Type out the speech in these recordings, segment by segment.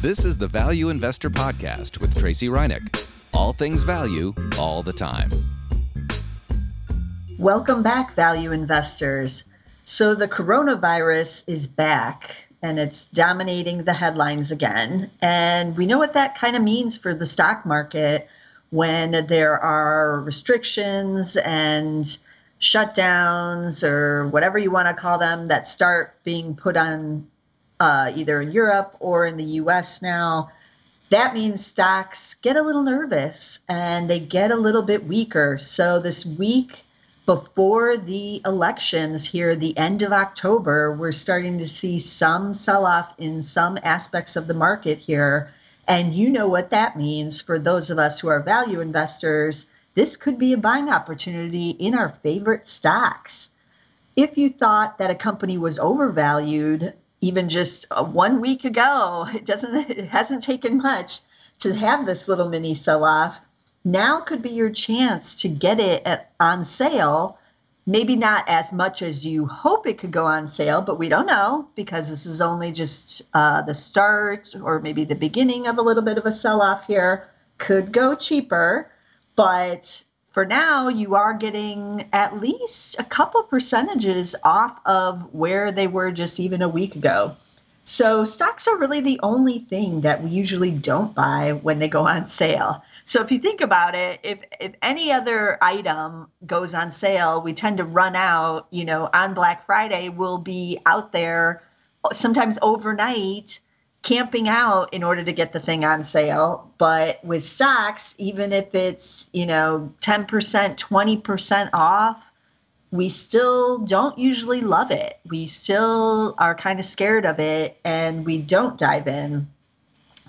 This is the Value Investor Podcast with Tracey Ryniec. All things value, all the time. Welcome back, value investors. So, the coronavirus is back and it's dominating the headlines again. And we know what that kind of means for the stock market when there are restrictions and shutdowns or whatever you want to call them that start being put on uh, either in Europe or in the US now, that means stocks get a little nervous and they get a little bit weaker. So, this week before the elections here, the end of October, we're starting to see some sell off in some aspects of the market here. And you know what that means for those of us who are value investors. This could be a buying opportunity in our favorite stocks. If you thought that a company was overvalued, even just uh, one week ago. It doesn't it hasn't taken much to have this little mini sell off. Now could be your chance to get it at, on sale. Maybe not as much as you hope it could go on sale, but we don't know because this is only just uh, the start or maybe the beginning of a little bit of a sell off here. Could go cheaper, but for now, you are getting at least a couple percentages off of where they were just even a week ago. So, stocks are really the only thing that we usually don't buy when they go on sale. So, if you think about it, if, if any other item goes on sale, we tend to run out, you know, on Black Friday, we'll be out there sometimes overnight camping out in order to get the thing on sale. But with stocks, even if it's, you know, 10%, 20% off, we still don't usually love it. We still are kind of scared of it and we don't dive in.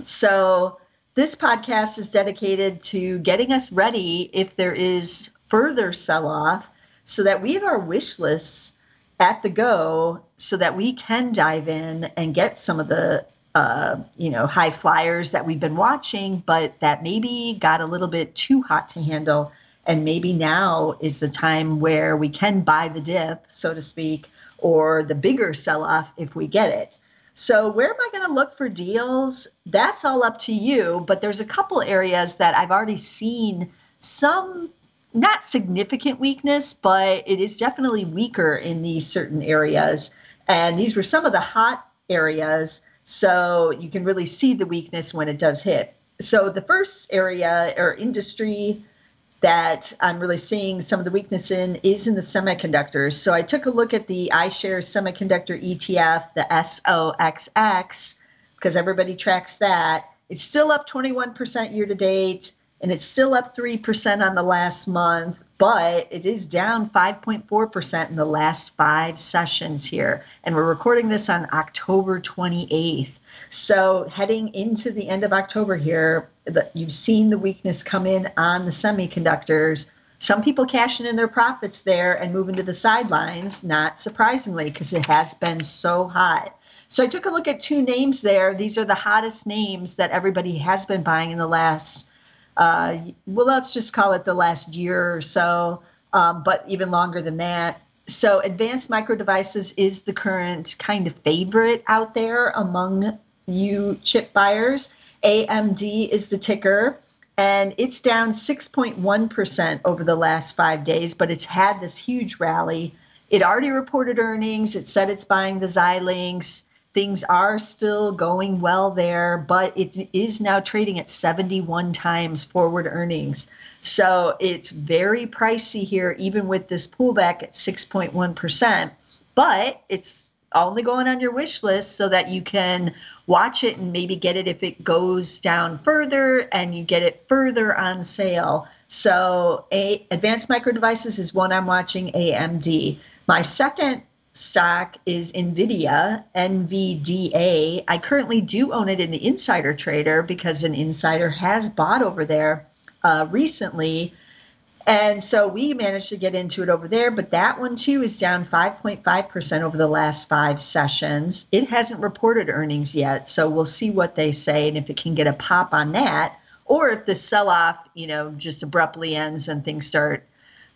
So, this podcast is dedicated to getting us ready if there is further sell off so that we have our wish lists at the go so that we can dive in and get some of the uh, you know, high flyers that we've been watching, but that maybe got a little bit too hot to handle. And maybe now is the time where we can buy the dip, so to speak, or the bigger sell off if we get it. So, where am I going to look for deals? That's all up to you. But there's a couple areas that I've already seen some not significant weakness, but it is definitely weaker in these certain areas. And these were some of the hot areas so you can really see the weakness when it does hit. So the first area or industry that I'm really seeing some of the weakness in is in the semiconductors. So I took a look at the iShares semiconductor ETF, the SOXX, because everybody tracks that. It's still up 21% year to date and it's still up 3% on the last month, but it is down 5.4% in the last five sessions here. And we're recording this on October 28th. So, heading into the end of October here, the, you've seen the weakness come in on the semiconductors. Some people cashing in their profits there and moving to the sidelines, not surprisingly, because it has been so hot. So I took a look at two names there. These are the hottest names that everybody has been buying in the last uh, well, let's just call it the last year or so, um, but even longer than that. So, advanced micro devices is the current kind of favorite out there among you chip buyers. AMD is the ticker, and it's down 6.1% over the last five days, but it's had this huge rally. It already reported earnings. It said it's buying the Xilinx things are still going well there, but it is now trading at 71 times forward earnings. So it's very pricey here, even with this pullback at 6.1%. But it's only going on your wish list so that you can watch it and maybe get it if it goes down further and you get it further on sale. So, a, Advanced Micro Devices is one I'm watching, AMD. My second stock is NVIDIA, NVDA. I currently do own it in the insider trader because an insider has bought over there uh, recently. And so we managed to get into it over there, but that one too is down 5.5% over the last five sessions. It hasn't reported earnings yet, so we'll see what they say and if it can get a pop on that, or if the sell off, you know, just abruptly ends and things start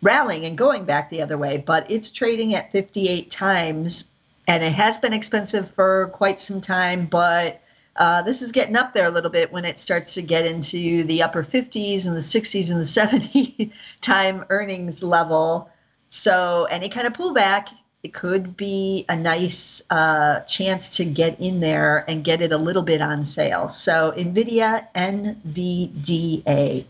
rallying and going back the other way, but it's trading at 58 times and it has been expensive for quite some time, but Uh, this is getting up there a little bit when it starts to get into the upper 50s and the 60s and the 70 time earnings level. So any kind of pullback, it could be a nice uh, chance to get in there and get it a little bit on sale. So NVIDIA NVDA.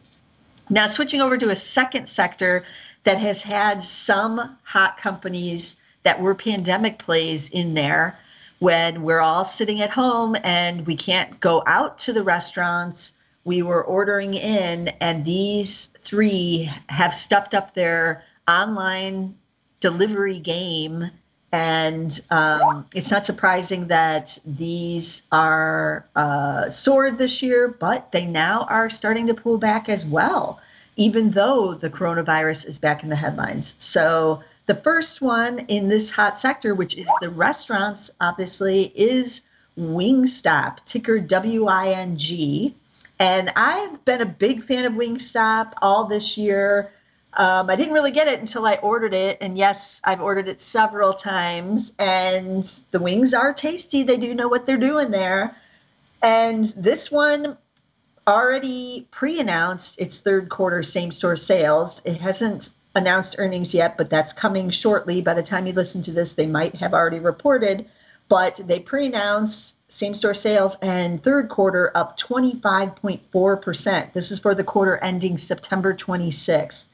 Now switching over to a second sector that has had some hot companies that were pandemic plays in there when we're all sitting at home and we can't go out to the restaurants. We were ordering in, and these three have stepped up their online delivery game. And um, it's not surprising that these are uh, soared this year, but they now are starting to pull back as well, even though the coronavirus is back in the headlines. So the first one in this hot sector, which is the restaurants, obviously, is Wingstop, ticker W I N G. And I've been a big fan of Wingstop all this year. Um, I didn't really get it until I ordered it. And yes, I've ordered it several times. And the wings are tasty. They do know what they're doing there. And this one already pre announced its third quarter same store sales. It hasn't announced earnings yet, but that's coming shortly. By the time you listen to this, they might have already reported. But they pre announced same store sales and third quarter up 25.4%. This is for the quarter ending September 26th.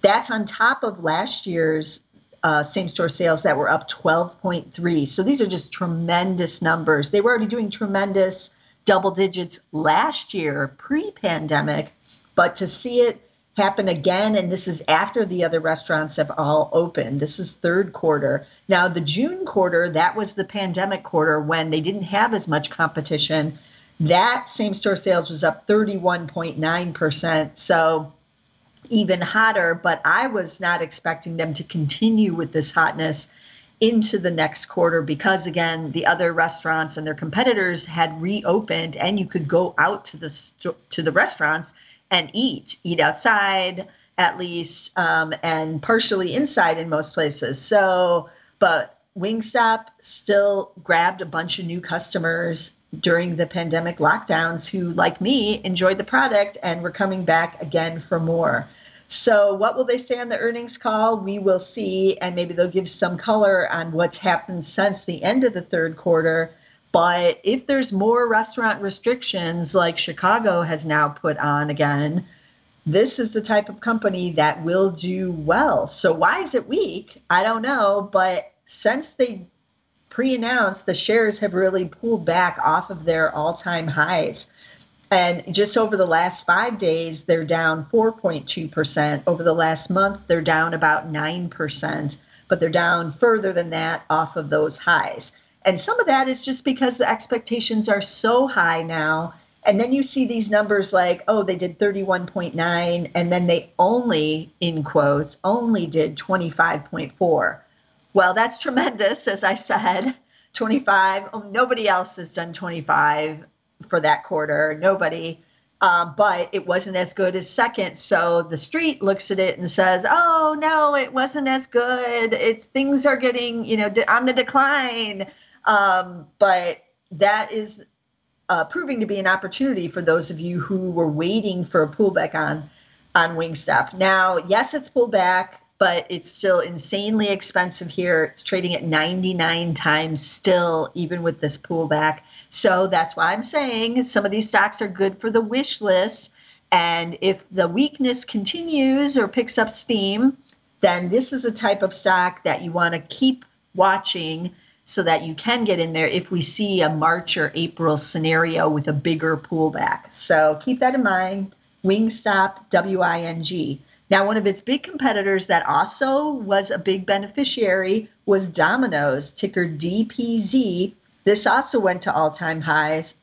That's on top of last year's uh, same store sales that were up 12.3. So these are just tremendous numbers. They were already doing tremendous double digits last year, pre pandemic, but to see it happen again and this is after the other restaurants have all opened. This is third quarter. Now the june quarter that was the pandemic quarter when they didn't have as much competition. That same store sales was up 31.9% so even hotter but i was not expecting them to continue with this hotness into the next quarter because again the other restaurants and their competitors had reopened and you could go out to the to the restaurants and eat, eat outside at least, um, and partially inside in most places. So, but Wingstop still grabbed a bunch of new customers during the pandemic lockdowns who, like me, enjoyed the product and were coming back again for more. So, what will they say on the earnings call? We will see, and maybe they'll give some color on what's happened since the end of the third quarter. But if there's more restaurant restrictions like Chicago has now put on again, this is the type of company that will do well. So why is it weak? I don't know, but since they pre-announced the shares have really pulled back off of their all-time highs. And just over the last 5 days they're down 4.2%. Over the last month they're down about 9%, but they're down further than that off of those highs. And some of that is just because the expectations are so high now. And then you see these numbers like, oh, they did 31.9, and then they only, in quotes, only did 25.4. Well, that's tremendous, as I said. 25, oh, nobody else has done 25 for that quarter, nobody. Um, but it wasn't as good as second. So the street looks at it and says, "Oh no, it wasn't as good. It's things are getting, you know, on the decline." Um, but that is uh, proving to be an opportunity for those of you who were waiting for a pullback on on Wingstop. Now, yes, it's pulled back, but it's still insanely expensive here. It's trading at 99 times still, even with this pullback. So that's why I'm saying some of these stocks are good for the wish list. And if the weakness continues or picks up steam, then this is a type of stock that you want to keep watching so that you can get in there if we see a March or April scenario with a bigger pullback. So keep that in mind. Wingstop, W I N G. Now, one of its big competitors that also was a big beneficiary was Domino's, ticker DPZ. This also went to all time highs.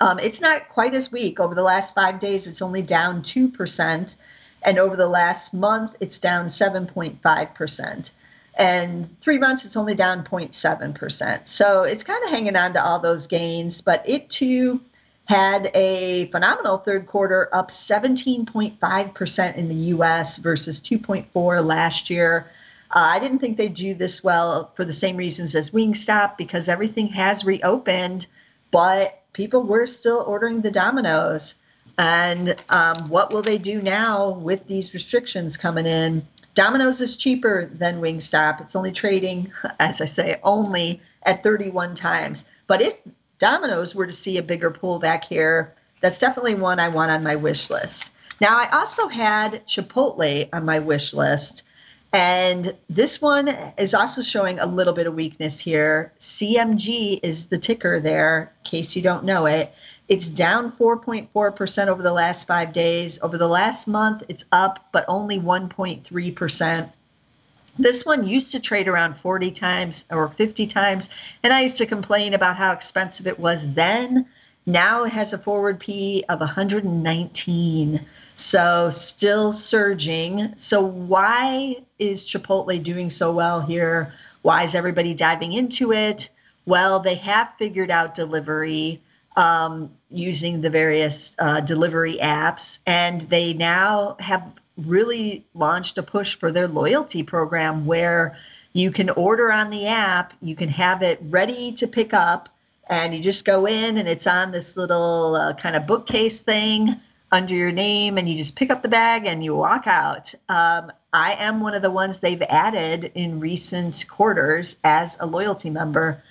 Um, it's not quite as weak. Over the last five days, it's only down 2%. And over the last month, it's down 7.5%. And three months, it's only down 0.7%. So it's kind of hanging on to all those gains, but it too had a phenomenal third quarter, up 17.5% in the US versus 2.4 last year. Uh, I didn't think they'd do this well for the same reasons as Wingstop because everything has reopened, but people were still ordering the Domino's. And um, what will they do now with these restrictions coming in? Domino's is cheaper than Wingstop. It's only trading, as I say, only at 31 times. But if Domino's were to see a bigger pullback here, that's definitely one I want on my wish list. Now, I also had Chipotle on my wish list. And this one is also showing a little bit of weakness here. CMG is the ticker there, in case you don't know it. It's down 4.4% over the last five days. Over the last month, it's up, but only 1.3%. This one used to trade around 40 times or 50 times, and I used to complain about how expensive it was then. Now it has a forward P of 119. So still surging. So why is Chipotle doing so well here? Why is everybody diving into it? Well, they have figured out delivery um, using the various uh, delivery apps, and they now have really launched a push for their loyalty program where you can order on the app, you can have it ready to pick up, and you just go in and it's on this little uh, kind of bookcase thing under your name and you just pick up the bag and you walk out. Um, I am one of the ones they've added in recent quarters as a loyalty member.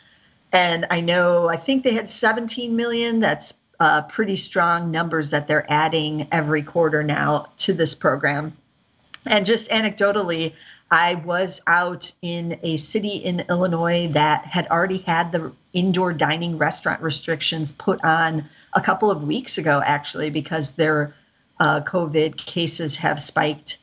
And I know, I think they had 17 million. That's uh, pretty strong numbers that they're adding every quarter now to this program. And just anecdotally, I was out in a city in Illinois that had already had the indoor dining restaurant restrictions put on a couple of weeks ago, actually, because their uh, COVID cases have spiked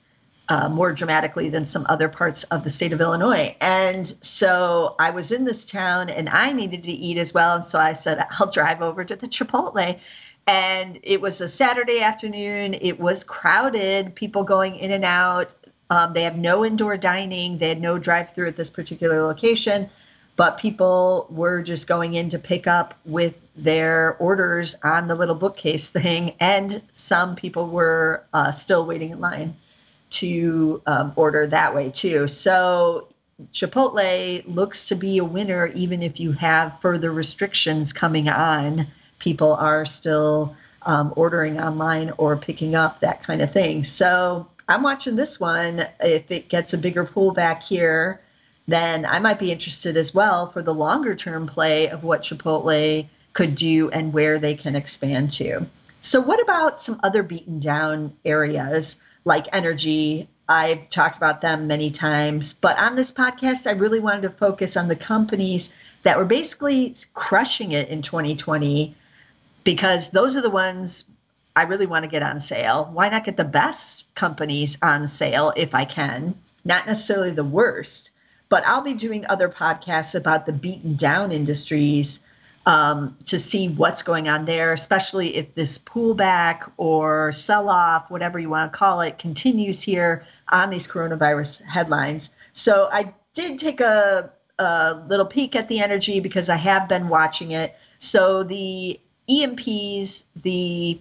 uh, more dramatically than some other parts of the state of Illinois. And so I was in this town and I needed to eat as well. And so I said, I'll drive over to the Chipotle. And it was a Saturday afternoon. It was crowded, people going in and out. Um, they have no indoor dining, they had no drive through at this particular location but people were just going in to pick up with their orders on the little bookcase thing and some people were uh, still waiting in line to um, order that way too. So chipotle looks to be a winner even if you have further restrictions coming on. People are still um, ordering online or picking up that kind of thing. So i'm watching this one. If it gets a bigger pullback here then I might be interested as well for the longer term play of what Chipotle could do and where they can expand to. So, what about some other beaten down areas like energy? I've talked about them many times, but on this podcast, I really wanted to focus on the companies that were basically crushing it in 2020 because those are the ones I really want to get on sale. Why not get the best companies on sale if I can? Not necessarily the worst. But I'll be doing other podcasts about the beaten down industries um, to see what's going on there, especially if this pullback or sell off, whatever you want to call it, continues here on these coronavirus headlines. So I did take a, a little peek at the energy because I have been watching it. So the E&Ps, the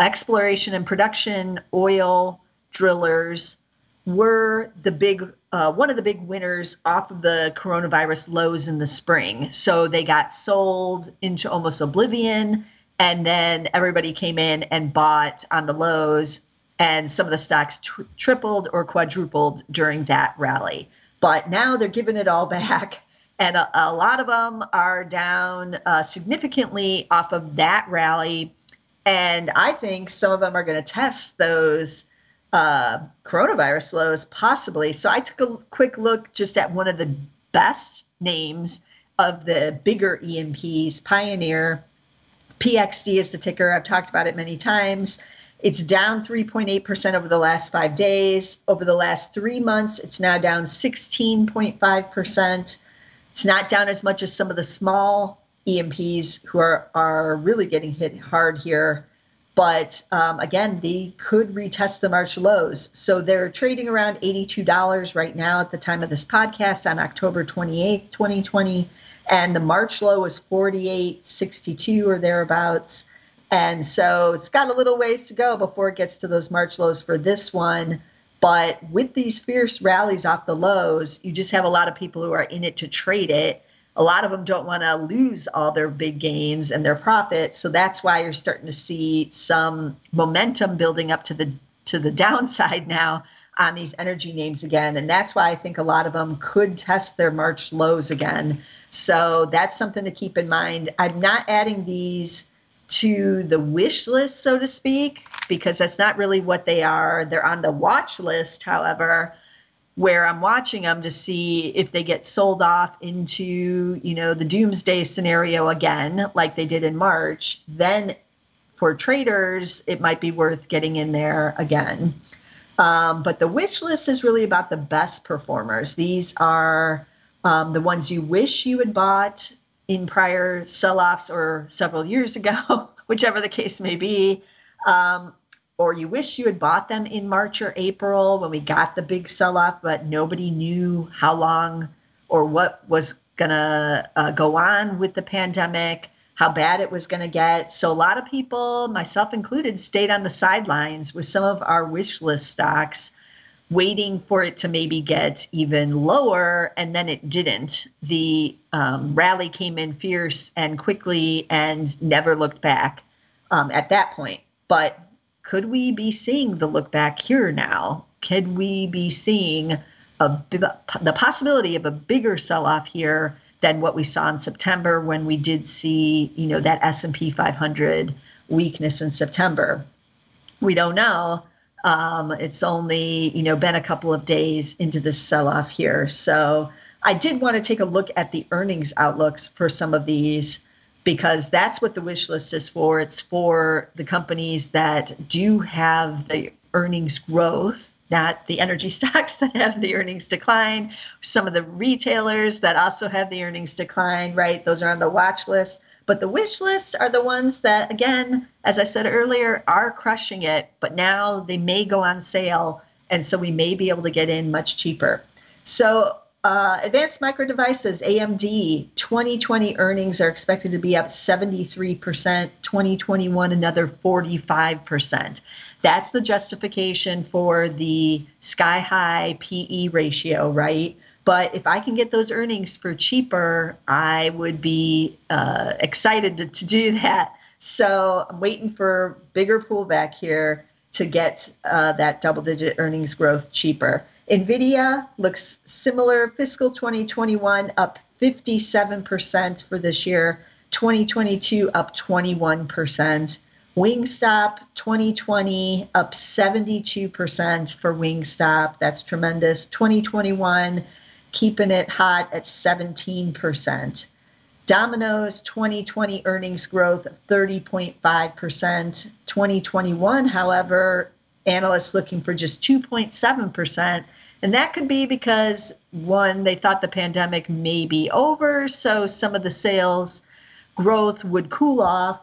exploration and production oil drillers, were the big uh, one of the big winners off of the coronavirus lows in the spring. So they got sold into almost oblivion, and then everybody came in and bought on the lows, and some of the stocks tri- tripled or quadrupled during that rally. But now they're giving it all back. And a, a lot of them are down uh, significantly off of that rally. And I think some of them are going to test those uh, coronavirus lows, possibly. So I took a quick look just at one of the best names of the bigger E&Ps, Pioneer. PXD is the ticker. I've talked about it many times. It's down 3.8% over the last five days. Over the last three months, it's now down 16.5%. It's not down as much as some of the small E&Ps who are, are really getting hit hard here. But um, again, they could retest the March lows. So they're trading around $82 right now at the time of this podcast on October 28th, 2020. And the March low was 48.62 or thereabouts. And so it's got a little ways to go before it gets to those March lows for this one. But with these fierce rallies off the lows, you just have a lot of people who are in it to trade it. A lot of them don't want to lose all their big gains and their profits. So that's why you're starting to see some momentum building up to the to the downside now on these energy names again. And that's why I think a lot of them could test their March lows again. So that's something to keep in mind. I'm not adding these to the wish list, so to speak, because that's not really what they are. They're on the watch list, however, where I'm watching them to see if they get sold off into, you know, the doomsday scenario again, like they did in March, then for traders, it might be worth getting in there again. Um, but the wish list is really about the best performers. These are um, the ones you wish you had bought in prior sell offs or several years ago, whichever the case may be. Um, or you wish you had bought them in March or April when we got the big sell off, but nobody knew how long or what was going to uh, go on with the pandemic, how bad it was going to get. So, a lot of people, myself included, stayed on the sidelines with some of our wish list stocks, waiting for it to maybe get even lower. And then it didn't. The um, rally came in fierce and quickly and never looked back um, at that point. But could we be seeing the look back here now? Could we be seeing a, the possibility of a bigger sell-off here than what we saw in September when we did see, you know, that S&P 500 weakness in September? We don't know. Um, it's only, you know, been a couple of days into this sell-off here. So I did want to take a look at the earnings outlooks for some of these because that's what the wish list is for. It's for the companies that do have the earnings growth, not the energy stocks that have the earnings decline, some of the retailers that also have the earnings decline, right? Those are on the watch list. But the wish lists are the ones that, again, as I said earlier, are crushing it, but now they may go on sale. And so we may be able to get in much cheaper. So uh, advanced Micro Devices, AMD, 2020 earnings are expected to be up 73%, 2021 another 45%. That's the justification for the sky high PE ratio, right? But if I can get those earnings for cheaper, I would be uh, excited to, to do that. So I'm waiting for bigger pullback here to get uh, that double digit earnings growth cheaper. NVIDIA looks similar, fiscal 2021 up 57% for this year, 2022 up 21%. Wingstop 2020 up 72% for Wingstop. That's tremendous. 2021 keeping it hot at 17%. Domino's 2020 earnings growth of 30.5%. 2021, however, analysts looking for just 2.7%. And that could be because, one, they thought the pandemic may be over, so some of the sales growth would cool off.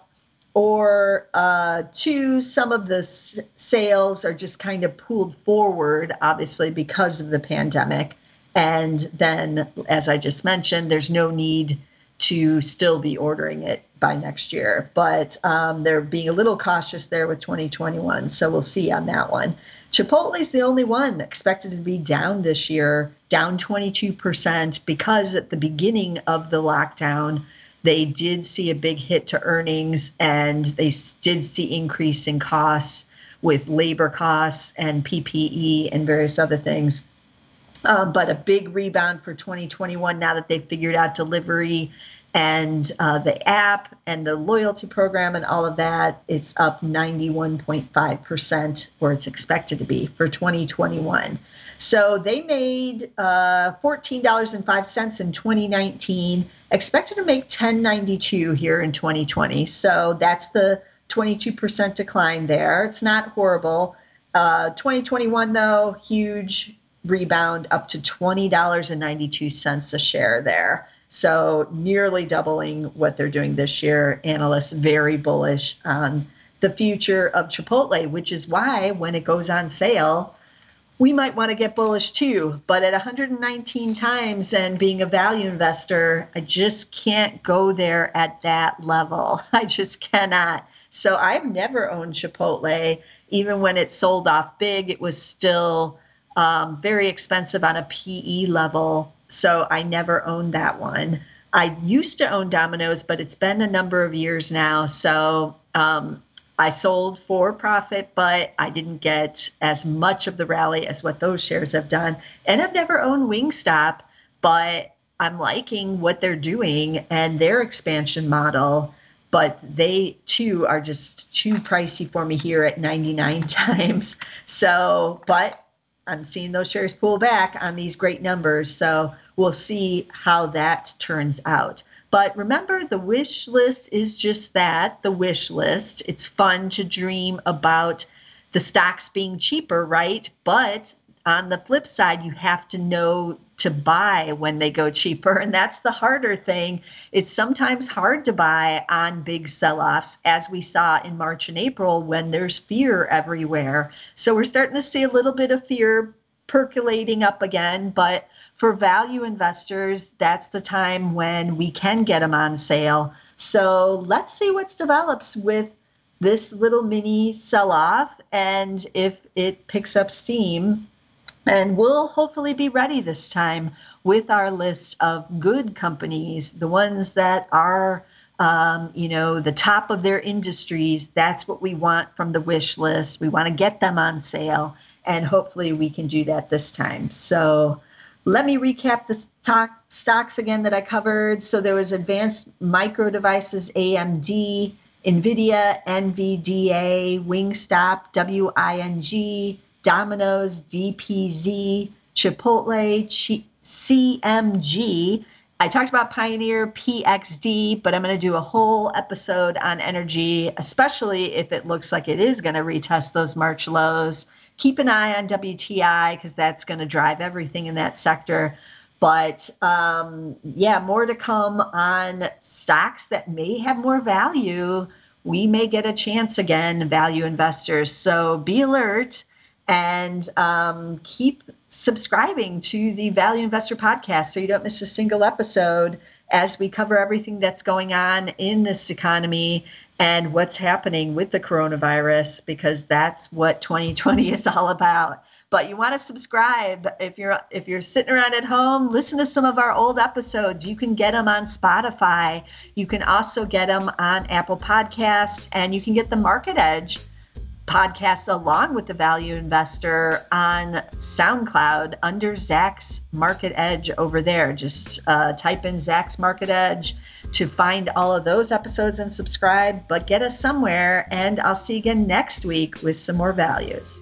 Or uh, two, some of the s- sales are just kind of pulled forward, obviously, because of the pandemic. And then, as I just mentioned, there's no need to still be ordering it by next year. But um, they're being a little cautious there with 2021. So we'll see on that one. Chipotle is the only one expected to be down this year, down 22%, because at the beginning of the lockdown, they did see a big hit to earnings and they did see increase in costs with labor costs and PPE and various other things. Um, but a big rebound for 2021 now that they've figured out delivery and uh, the app and the loyalty program and all of that. It's up 91.5%, where it's expected to be for 2021. So they made uh, $14.05 in 2019, expected to make 10.92 here in 2020. So that's the 22% decline there. It's not horrible. Uh, 2021, though, huge rebound up to $20.92 a share there. So nearly doubling what they're doing this year. Analysts very bullish on the future of Chipotle, which is why when it goes on sale, we might want to get bullish too. But at 119 times and being a value investor, I just can't go there at that level. I just cannot. So I've never owned Chipotle. Even when it sold off big, it was still um, very expensive on a PE level. So I never owned that one. I used to own Domino's, but it's been a number of years now. So um, I sold for profit, but I didn't get as much of the rally as what those shares have done. And I've never owned Wingstop, but I'm liking what they're doing and their expansion model. But they too are just too pricey for me here at 99 times. So, but I'm seeing those shares pull back on these great numbers. So we'll see how that turns out. But remember, the wish list is just that the wish list. It's fun to dream about the stocks being cheaper, right? But on the flip side, you have to know to buy when they go cheaper. And that's the harder thing. It's sometimes hard to buy on big sell offs, as we saw in March and April when there's fear everywhere. So we're starting to see a little bit of fear percolating up again. But for value investors, that's the time when we can get them on sale. So let's see what develops with this little mini sell off and if it picks up steam and we'll hopefully be ready this time with our list of good companies, the ones that are, um, you know, the top of their industries. That's what we want from the wish list. We want to get them on sale, and hopefully we can do that this time. So let me recap the stock, stocks again that I covered. So there was Advanced Micro Devices, AMD, NVIDIA, NVDA, Wingstop, WING, Domino's, DPZ, Chipotle, CMG. I talked about Pioneer, PXD, but I'm going to do a whole episode on energy, especially if it looks like it is going to retest those March lows. Keep an eye on WTI because that's going to drive everything in that sector. But um, yeah, more to come on stocks that may have more value. We may get a chance again, value investors. So be alert and um, keep subscribing to the Value Investor podcast so you don't miss a single episode as we cover everything that's going on in this economy and what's happening with the coronavirus because that's what 2020 is all about. But you want to subscribe. If you're if you're sitting around at home listen to some of our old episodes. You can get them on spotify. You can also get them on apple podcast and you can get the market edge podcasts along with the value investor on SoundCloud under Zacks Market Edge over there. Just uh, type in Zacks Market Edge to find all of those episodes and subscribe, but get us somewhere. And I'll see you again next week with some more values.